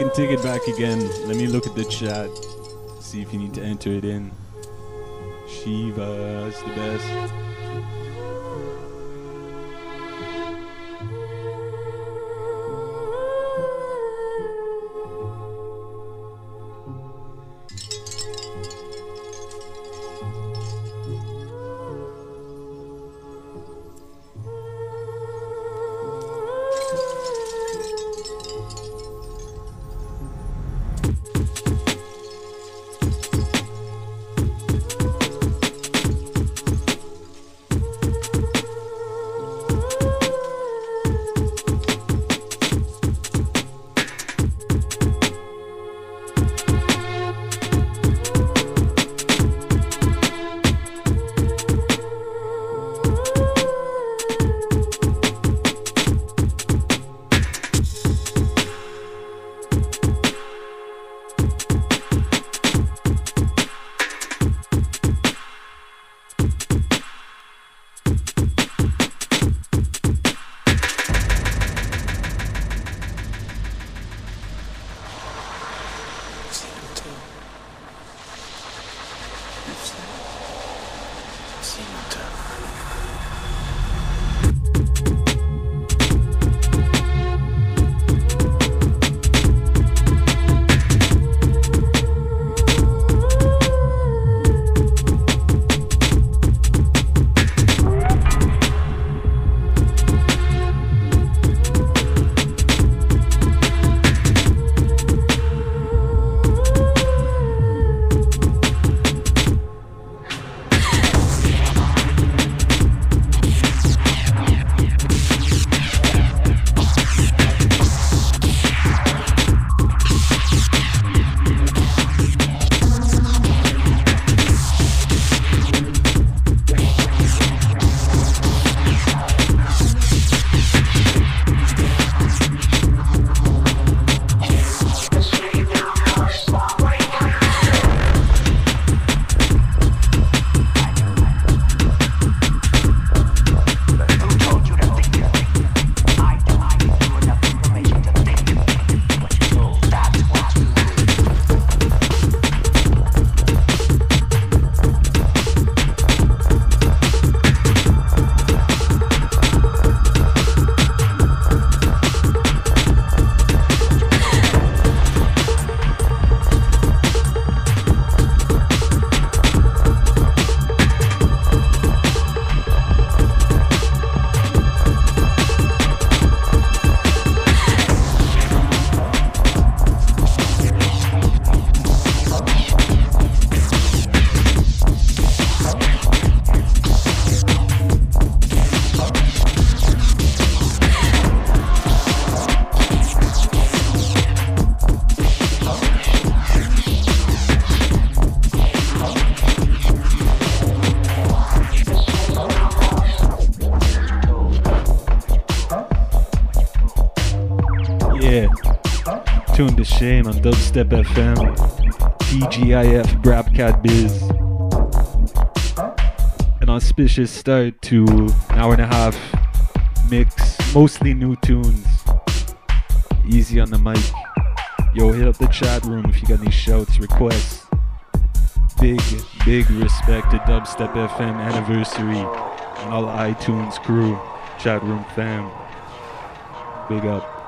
second it back again. Let me look at the chat. See if you need to enter it in. Shiva is the best. Shame on Dubstep FM, TGIF Brapcat Biz. An auspicious start to an hour and a half mix, mostly new tunes. Easy on the mic. Yo, hit up the chat room if you got any shouts, requests. Big, big respect to Dubstep FM anniversary and all iTunes crew, chat room fam. Big up.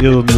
Crazy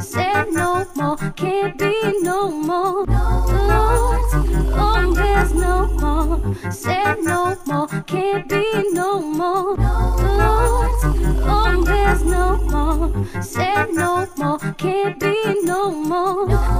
Say no more, can't be no more. Ooh, oh, there's no more. Say no more, can't be no more. Ooh, oh, there's no more. Say no more, can't be no more.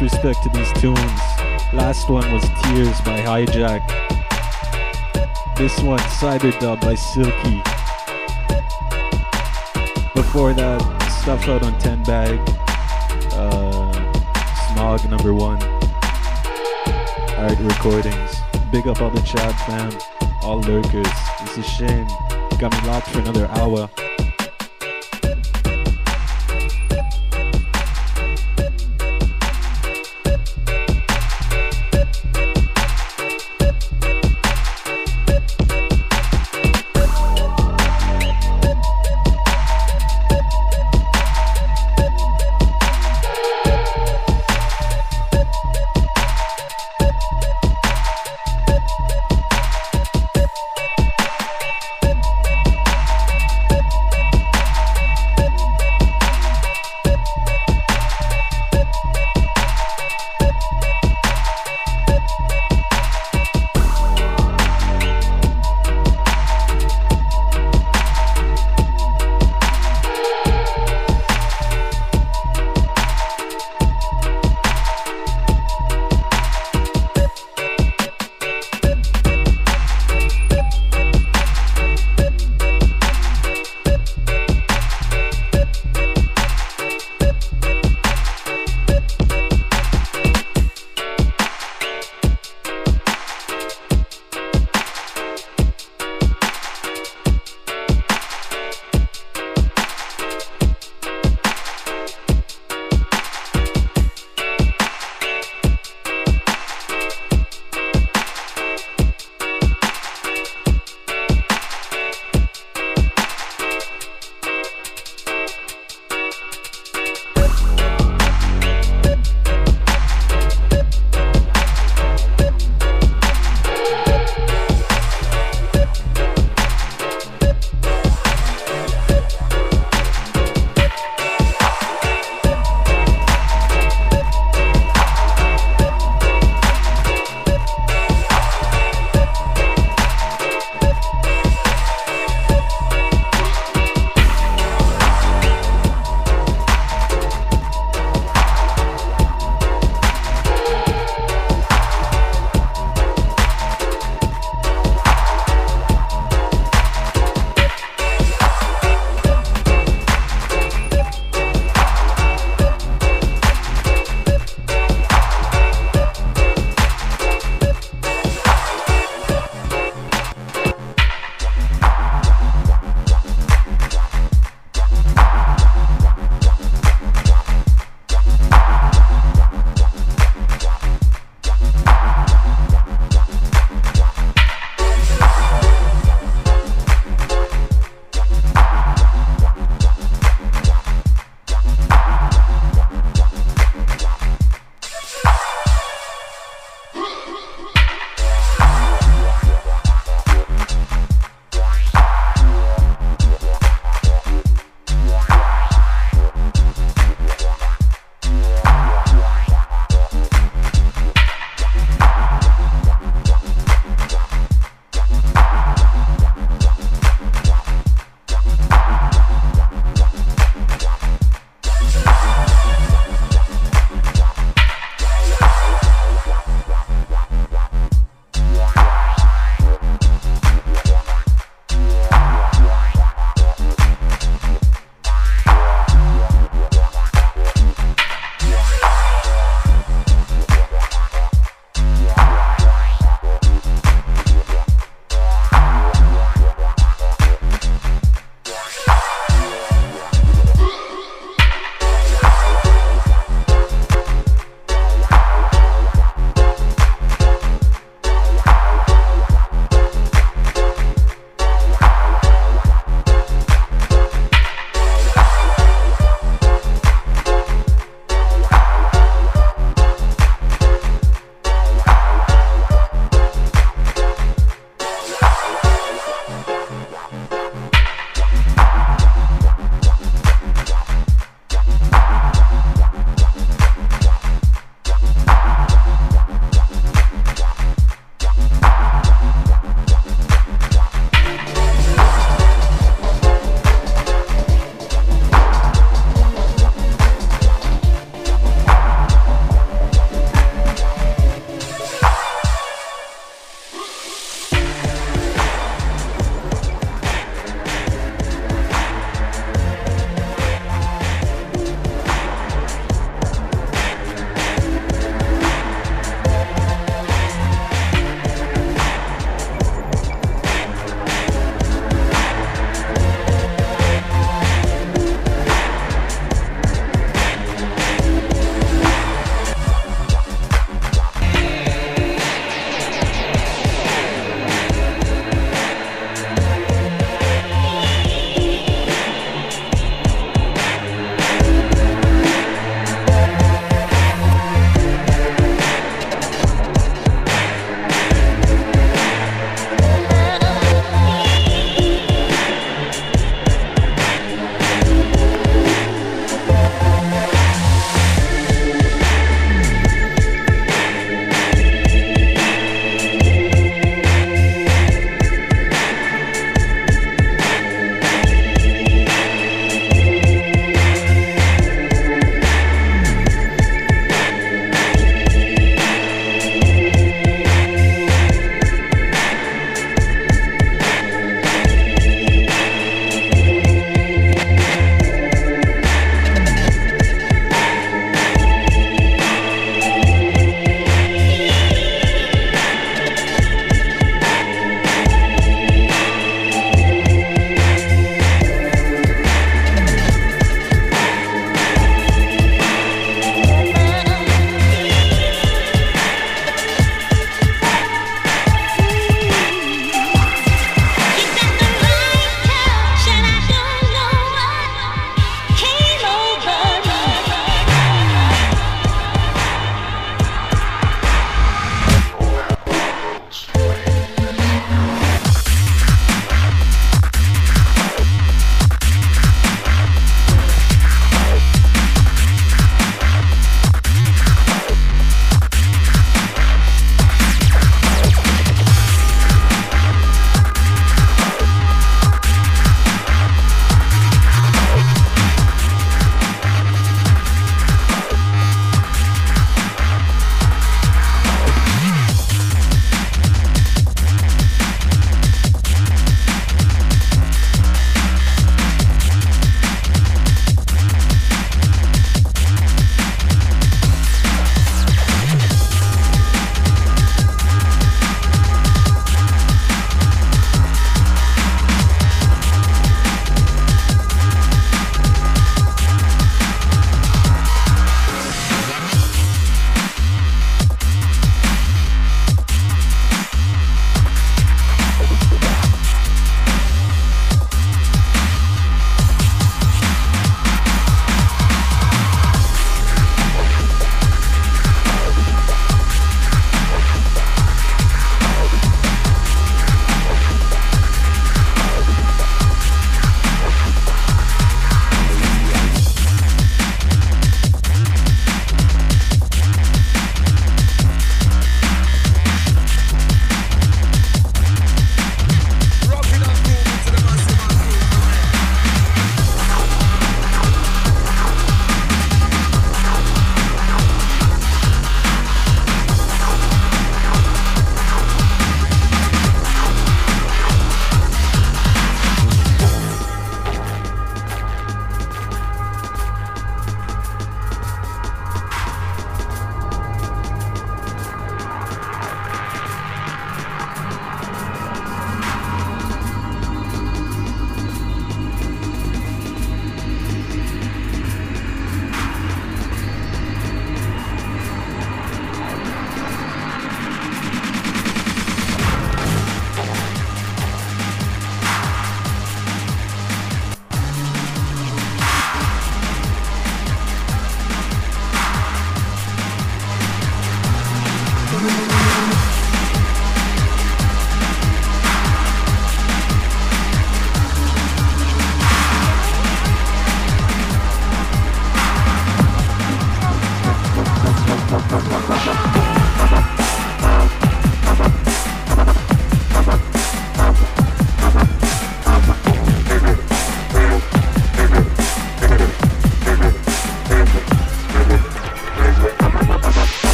respect to these tunes. Last one was Tears by Hijack. This one, Cyberdub by Silky. Before that, Stuff Out on 10 Bag, uh, Smog number one, Art Recordings. Big up all the chat fam, all lurkers. It's a shame. Got me locked for another hour.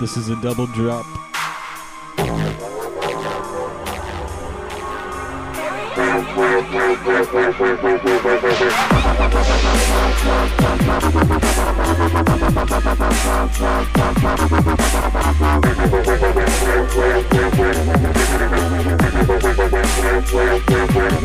This is a double drop. where, where.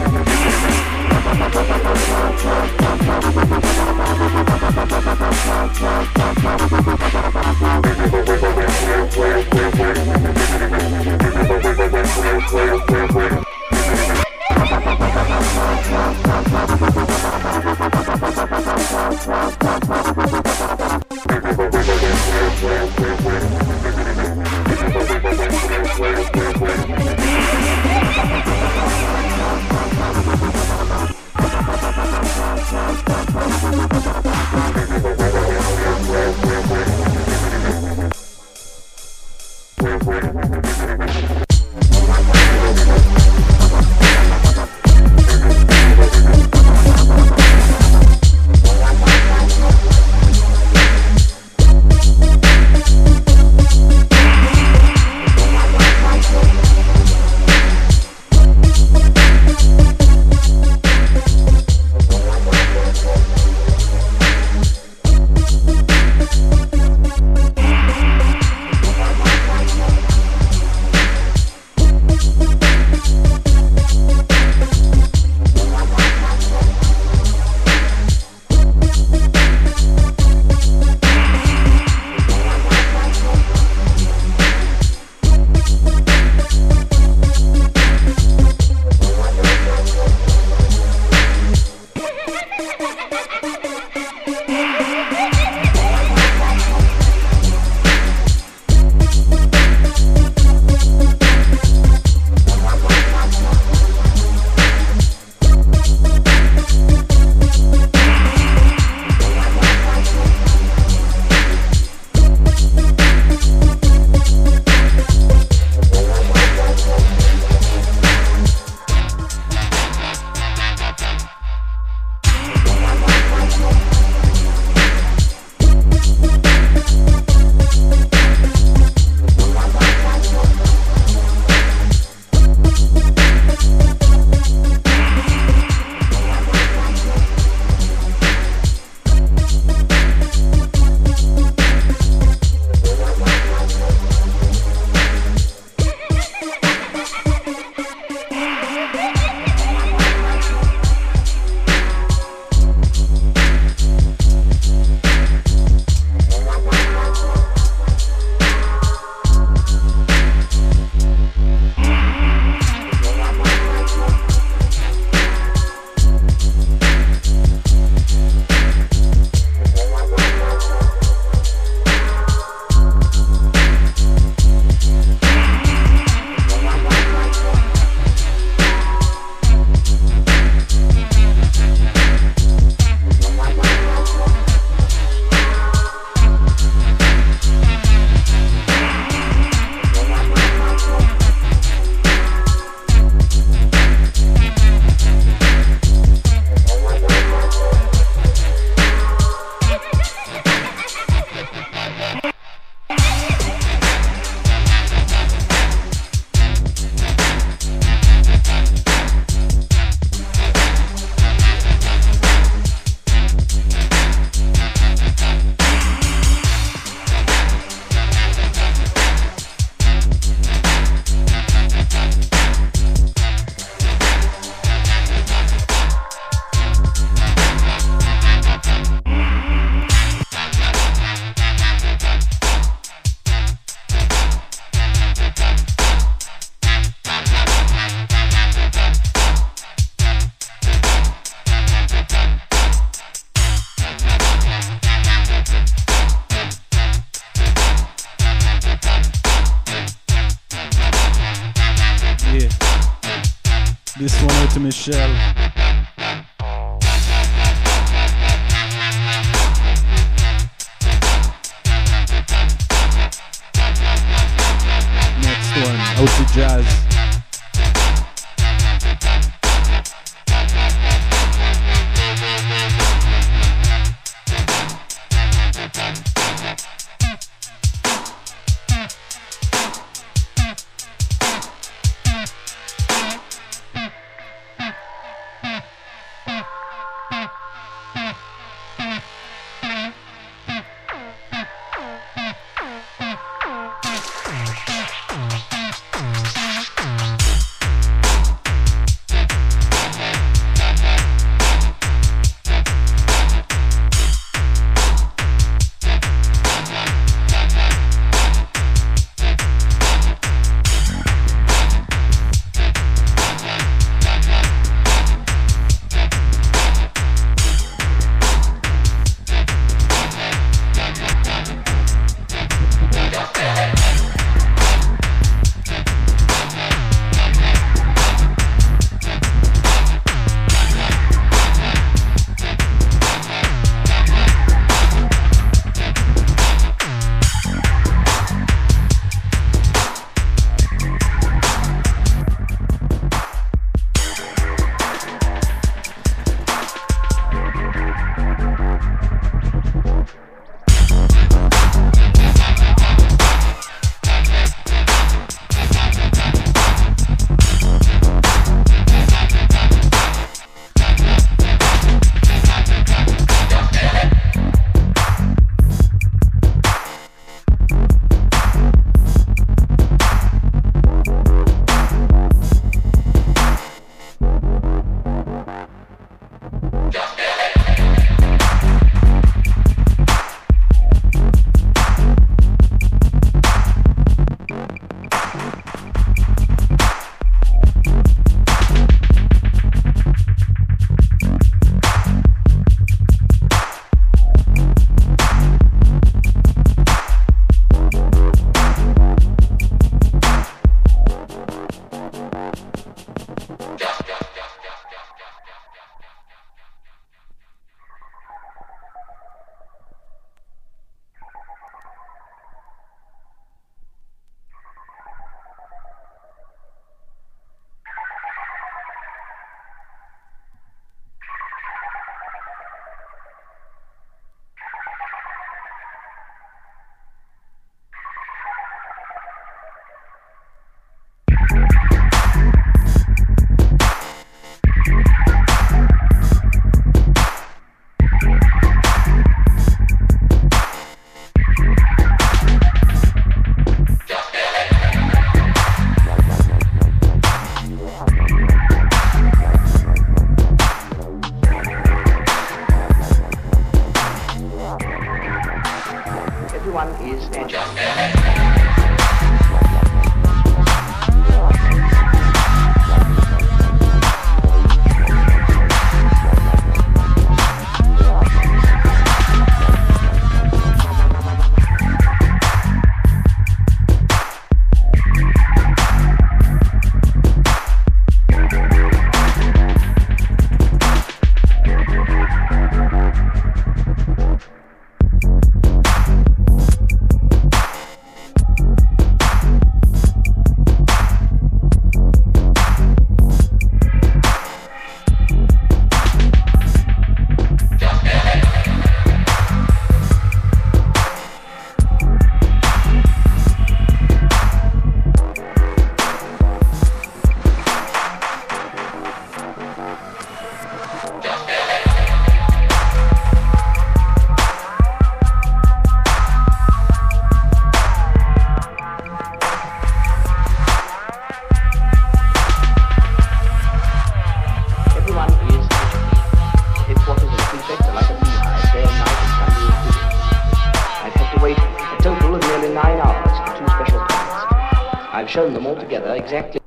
Exactly.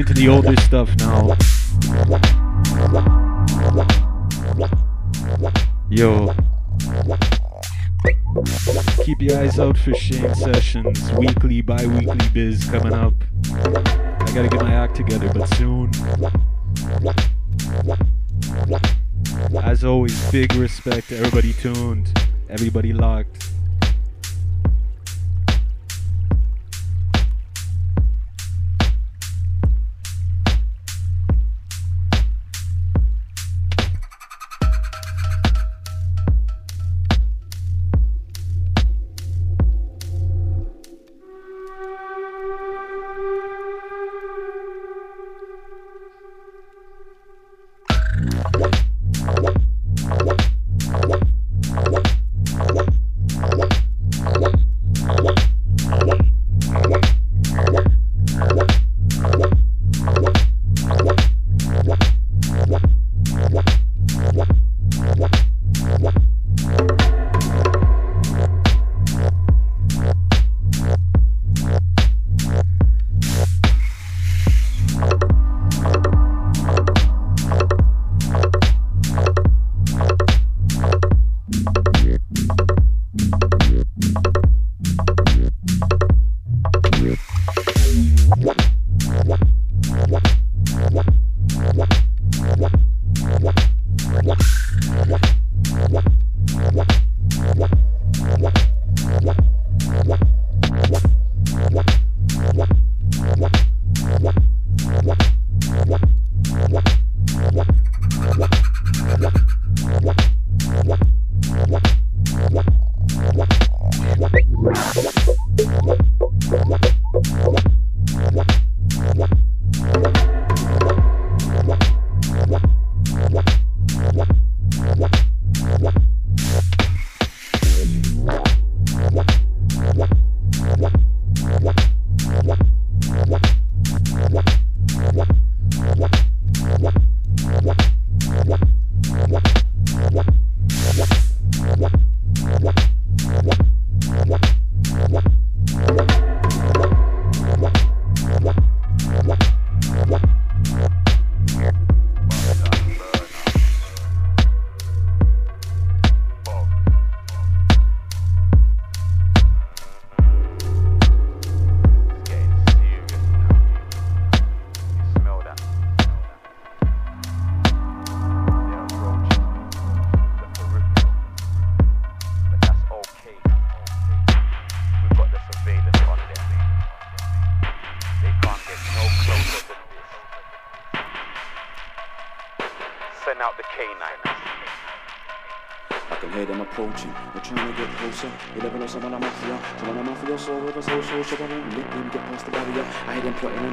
Into the older stuff now. Yo. Keep your eyes out for Shane Sessions, weekly, bi weekly biz coming up. I gotta get my act together, but soon. As always, big respect to everybody tuned, everybody locked.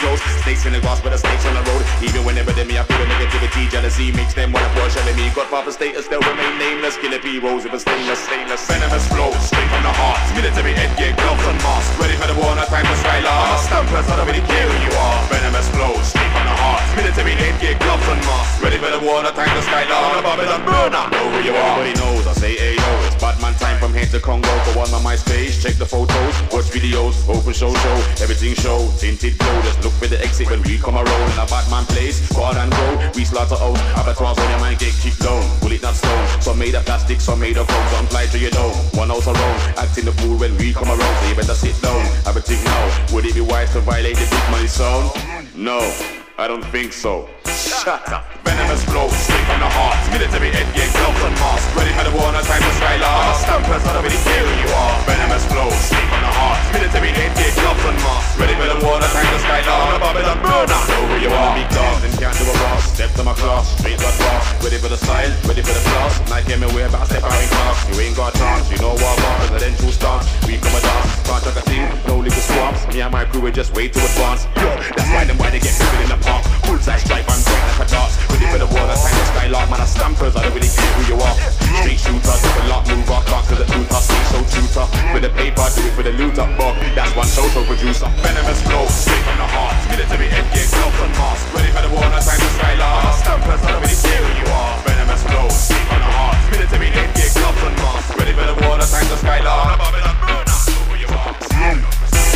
close. Snakes in the grass, but the snakes on the road. Even when they're me, I feel the negativity, jealousy makes them wanna push at me. Godfather status still remain nameless, killer P rose with a stainless, stainless, venomous flow, straight from the heart. Military headgear, gloves and mask, ready for the war, not time for skylar. I'm a stumpers, I don't really care who you are. Venomous flow, straight from the heart. Military headgear, gloves and mask, ready for the war, not time for skylar. I'm a Babylon burner, know who you are. Everybody knows, I say, hey, yo, it's Batman time from here to Congo. Go on my MySpace, check the photos, watch videos, open show show, everything show, tinted glow. Just look for the exit when we come around in a Batman place. Guard and go, we slaughter out. Abattoirs when your mind get kicked down. Bullet not stone, some made of plastic, some made of foam. Some fly to your dome. One house around, acting the fool when we come around. So you better sit down, have a think now. Would it be wise to violate the big money sound? No, I don't think so. Shut up. Venomous flow, straight from the heart. Military headgear, gloves and mask. Ready for the war, no time to skylar. I'm a stumpers, I don't really care who you are. Venomous flow, straight from the heart. Military headgear, gloves and mask. Ready for the war, no time to skylar. I'm a Babylon burner. Know who you are. Big dog, then can't do a boss. Step to my class, straight to boss. Ready for the style, ready for the class. Night came away, but I step out in class. You ain't got a chance, you know what I want. Residential stance, we come a dance. Can't talk a thing, no legal swamps. Me and my crew, we just wait to advance. Yo, that's why them why they get good in the park Bullseye strike, man, straight like a dart. Ready for the war, that's time to skylark Man, I stampers, I don't really care who you are. Street shooter, double lock mover. Can't cause the tutor, stay so tutor. With the paper, do it for the looter Bob, that's one social producer. Venomous flow, straight from the heart. Military head gear, gloves and mask Ready for the war, that's time to skylark Man, I stampers, I don't really care who you are. Venomous flow, straight from the heart. Military head gear, gloves and mask Ready for the war, that's time to skylark Man, I Babylon burner, know who you are.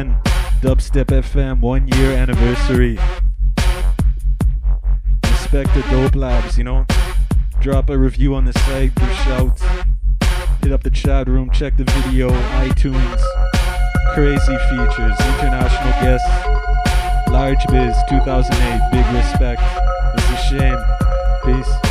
10 Dubstep FM one year anniversary. Respect the Dope Labs, you know? Drop a review on the site, give shouts. Hit up the chat room, check the video, iTunes. Crazy features, international guests. Large Biz 2008, big respect. It's a shame. Peace.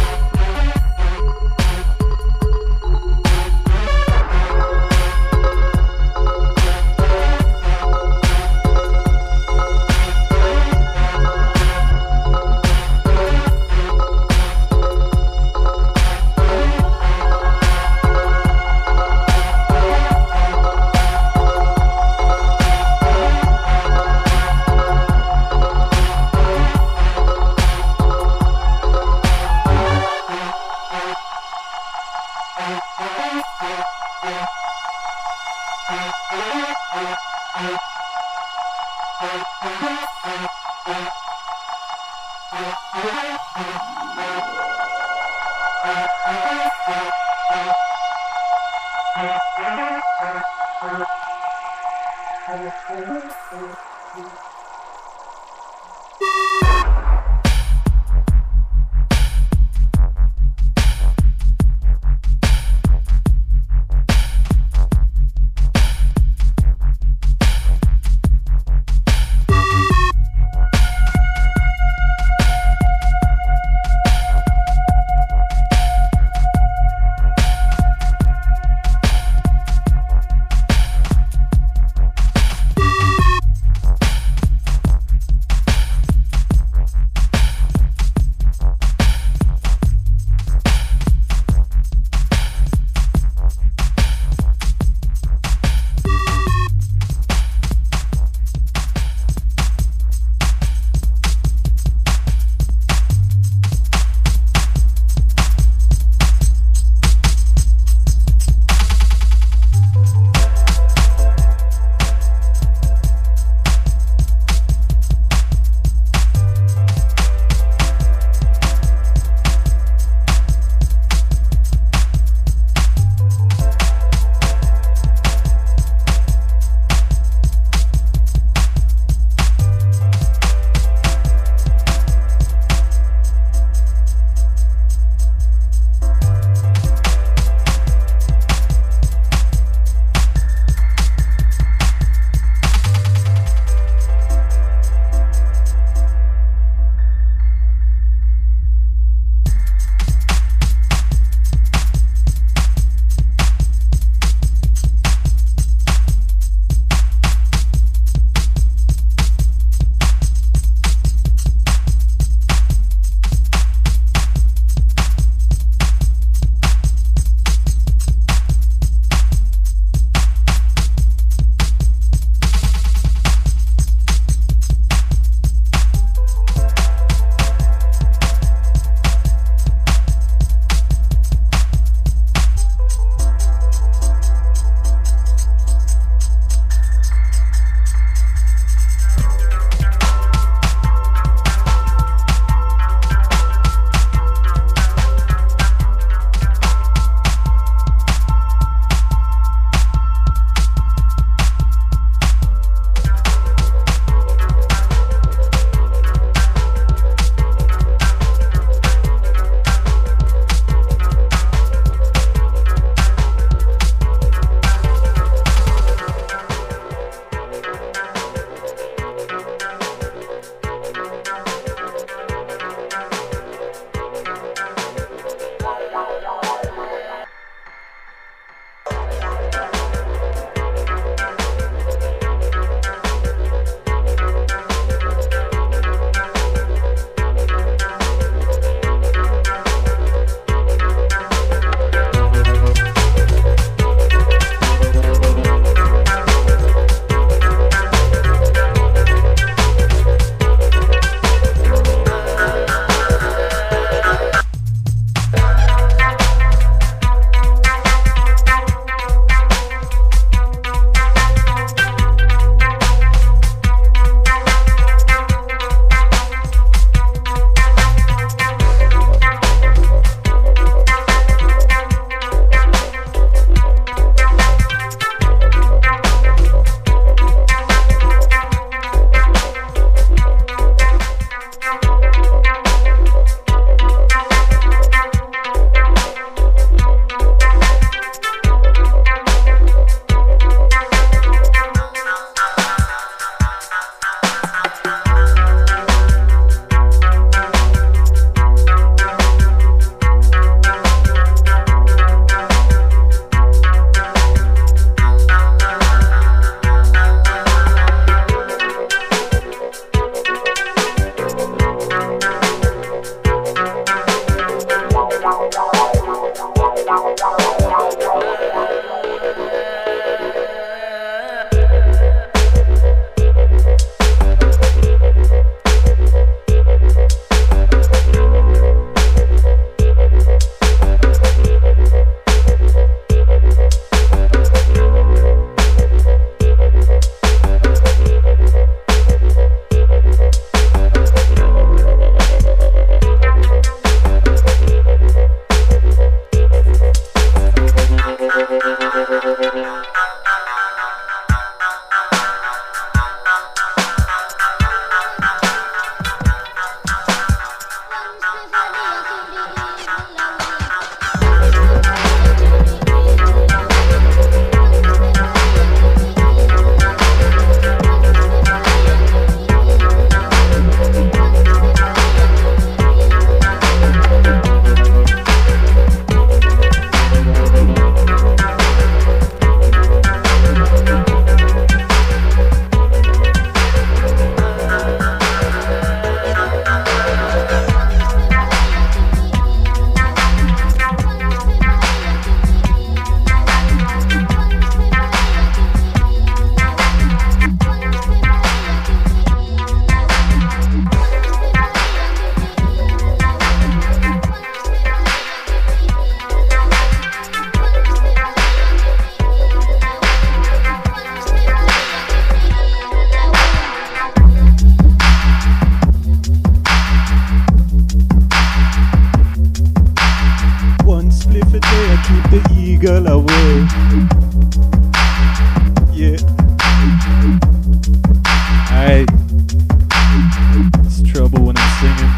It's trouble when I'm singing.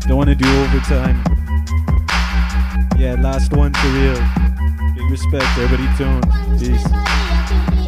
Don't want to do overtime. Yeah, last one for real. Big respect, everybody tuned. Peace.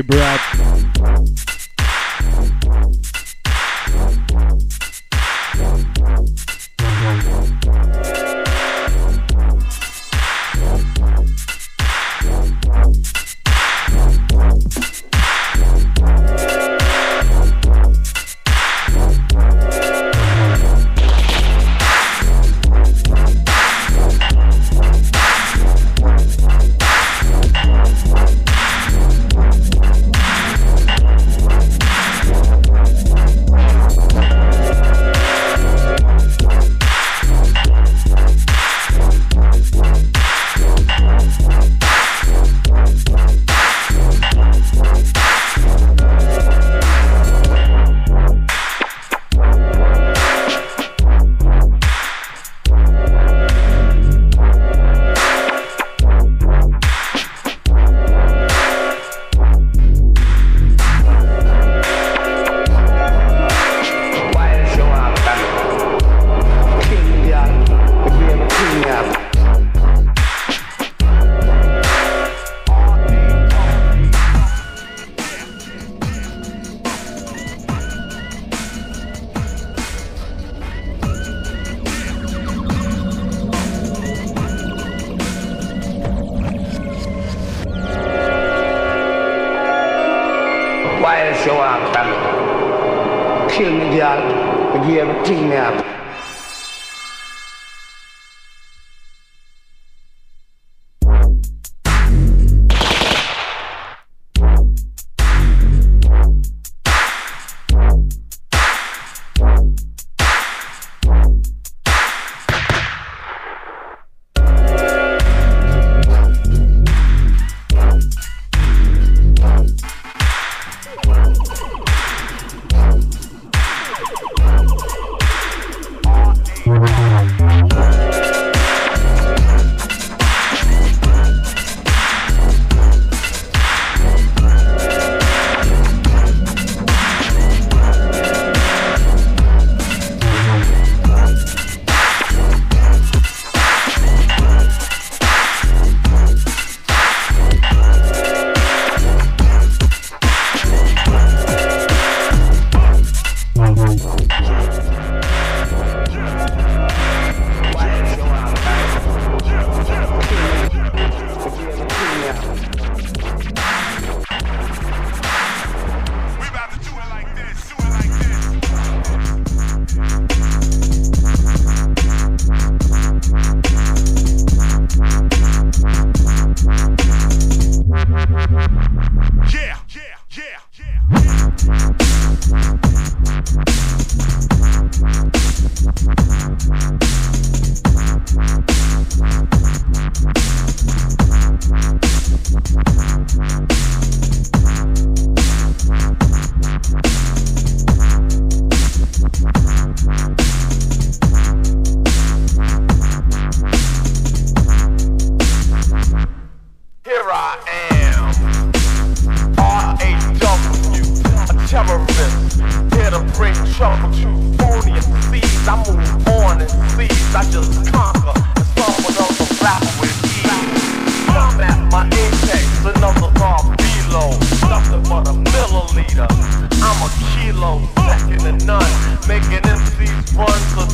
Pull your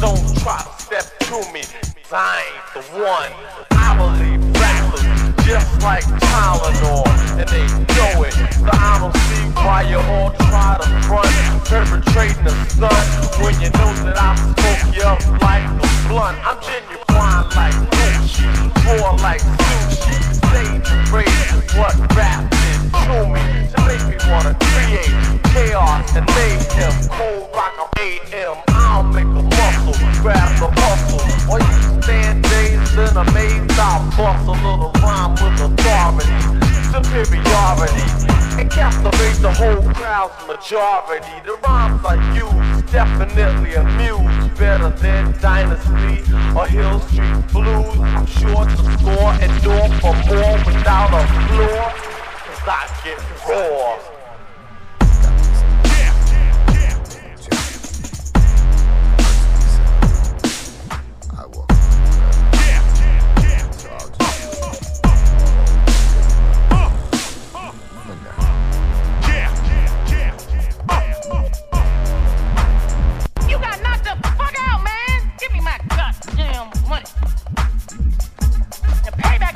Don't try to step to me, I ain't the one. I believe rappers just like Tylenol, and they know it. So I don't see why you all try to front, perpetrating the sun when you know that I smoke you up like a blunt. I'm genuine like Gucci, more like sushi. Save the phrase what rap is to me to make me wanna create chaos and mayhem. Cold rock of AM, I'll make a Bustle, grab the hustle. Or you stand dazed in a maze, I'll bust a little rhyme with authority, superiority, and captivate the whole crowd's majority. The rhymes I use definitely amuse better than Dynasty or Hill Street Blues. I'm sure to score and door for more without a floor, cause I get raw.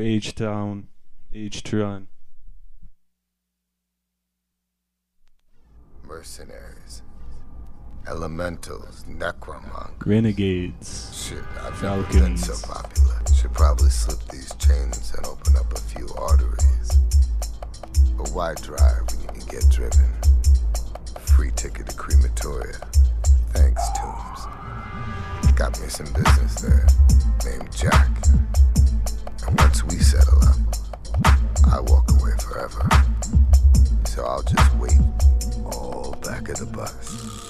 H town, H-Tron. Mercenaries. Elementals, Necromunk. Renegades. Shit, I've Falcons. been so popular. Should probably slip these chains and open up a few arteries. But why drive when you can get driven? Free ticket to crematoria. Thanks, Toombs. Got me some business there. Named Jack. Once we settle up, I walk away forever. So I'll just wait, all back at the bus.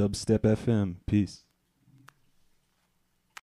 Dubstep FM. Peace.